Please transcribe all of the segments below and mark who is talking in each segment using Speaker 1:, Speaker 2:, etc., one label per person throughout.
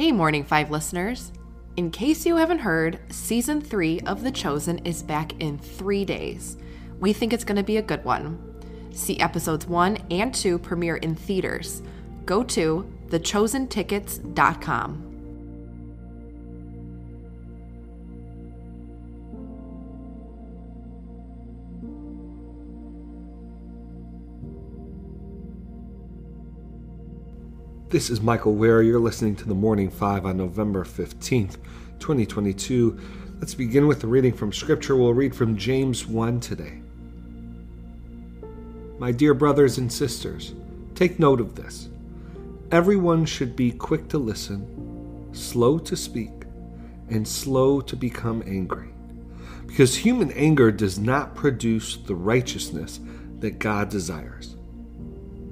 Speaker 1: Hey, Morning 5 listeners. In case you haven't heard, season 3 of The Chosen is back in three days. We think it's going to be a good one. See episodes 1 and 2 premiere in theaters. Go to thechosentickets.com.
Speaker 2: This is Michael Wear. You're listening to the Morning Five on November 15th, 2022. Let's begin with the reading from Scripture. We'll read from James 1 today. My dear brothers and sisters, take note of this. Everyone should be quick to listen, slow to speak, and slow to become angry. Because human anger does not produce the righteousness that God desires.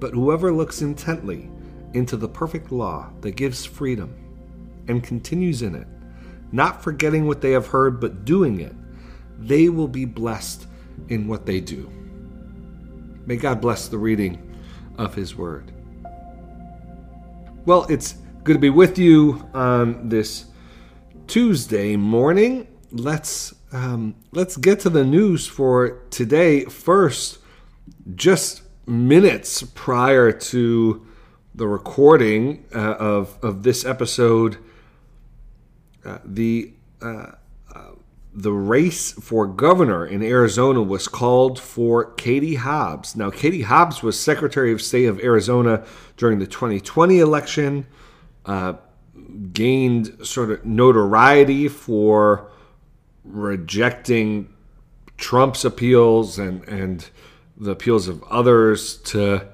Speaker 2: But whoever looks intently into the perfect law that gives freedom and continues in it, not forgetting what they have heard, but doing it, they will be blessed in what they do. May God bless the reading of His Word. Well, it's good to be with you on this Tuesday morning. Let's um, let's get to the news for today. First, just minutes prior to the recording uh, of of this episode, uh, the uh, uh, the race for governor in Arizona was called for Katie Hobbs. Now, Katie Hobbs was Secretary of State of Arizona during the 2020 election, uh, gained sort of notoriety for rejecting Trump's appeals and and the appeals of others to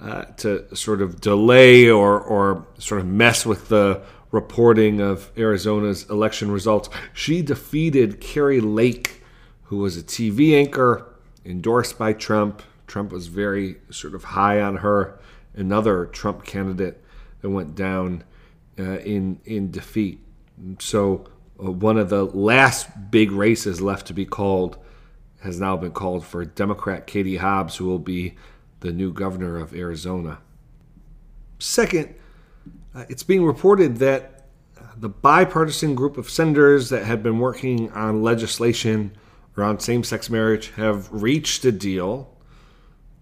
Speaker 2: uh, to sort of delay or or sort of mess with the reporting of Arizona's election results. She defeated Kari Lake, who was a TV anchor endorsed by Trump. Trump was very sort of high on her. Another Trump candidate that went down uh, in in defeat. So uh, one of the last big races left to be called has now been called for Democrat Katie Hobbs, who will be the new governor of Arizona. Second, uh, it's being reported that uh, the bipartisan group of senators that had been working on legislation around same sex marriage have reached a deal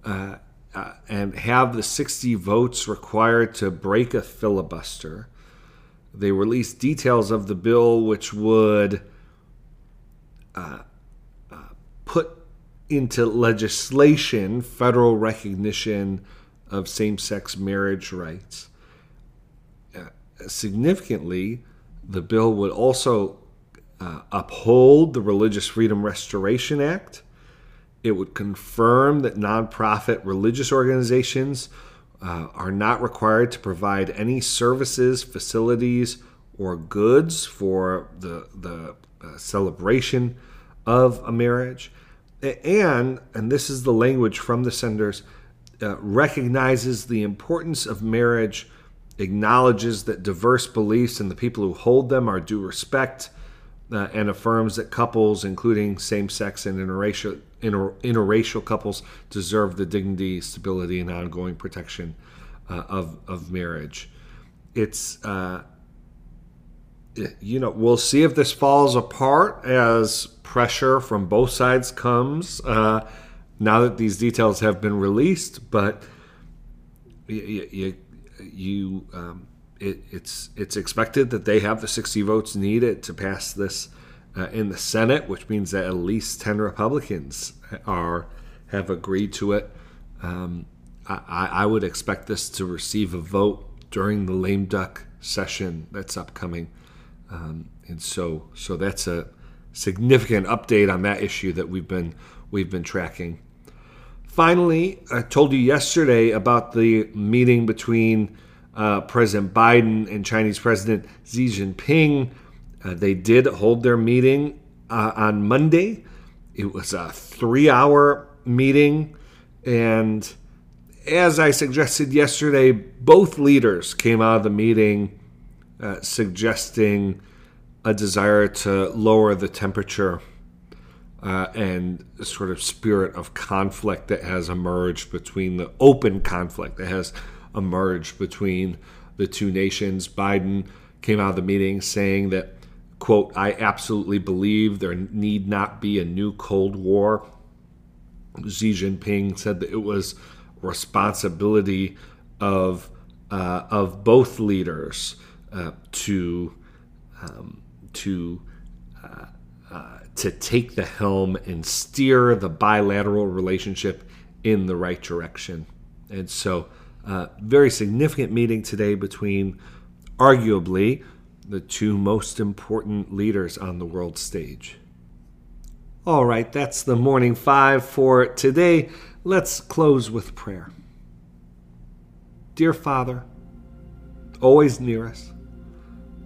Speaker 2: uh, uh, and have the 60 votes required to break a filibuster. They released details of the bill, which would uh, into legislation federal recognition of same sex marriage rights. Uh, significantly, the bill would also uh, uphold the Religious Freedom Restoration Act. It would confirm that nonprofit religious organizations uh, are not required to provide any services, facilities, or goods for the, the uh, celebration of a marriage. And, and this is the language from the senders, uh, recognizes the importance of marriage, acknowledges that diverse beliefs and the people who hold them are due respect, uh, and affirms that couples, including same sex and interracial, inter, interracial couples, deserve the dignity, stability, and ongoing protection uh, of, of marriage. It's uh, you know, we'll see if this falls apart as pressure from both sides comes uh, now that these details have been released. But you, you, you um, it, it's it's expected that they have the 60 votes needed to pass this uh, in the Senate, which means that at least 10 Republicans are have agreed to it. Um, I, I would expect this to receive a vote during the lame duck session that's upcoming, um, and so so that's a significant update on that issue that we've been we've been tracking. Finally, I told you yesterday about the meeting between uh, President Biden and Chinese President Xi Jinping. Uh, they did hold their meeting uh, on Monday. It was a three hour meeting. And as I suggested yesterday, both leaders came out of the meeting uh, suggesting a desire to lower the temperature uh, and sort of spirit of conflict that has emerged between the open conflict that has emerged between the two nations. Biden came out of the meeting saying that, quote, I absolutely believe there need not be a new Cold War. Xi Jinping said that it was responsibility of uh, of both leaders uh, to um, to uh, uh to take the helm and steer the bilateral relationship in the right direction. And so uh, very significant meeting today between arguably the two most important leaders on the world stage. All right, that's the morning five for today. Let's close with prayer. Dear Father, always near us,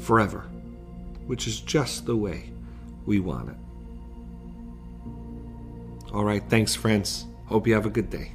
Speaker 2: forever, which is just the way we want it. All right, thanks, friends. Hope you have a good day.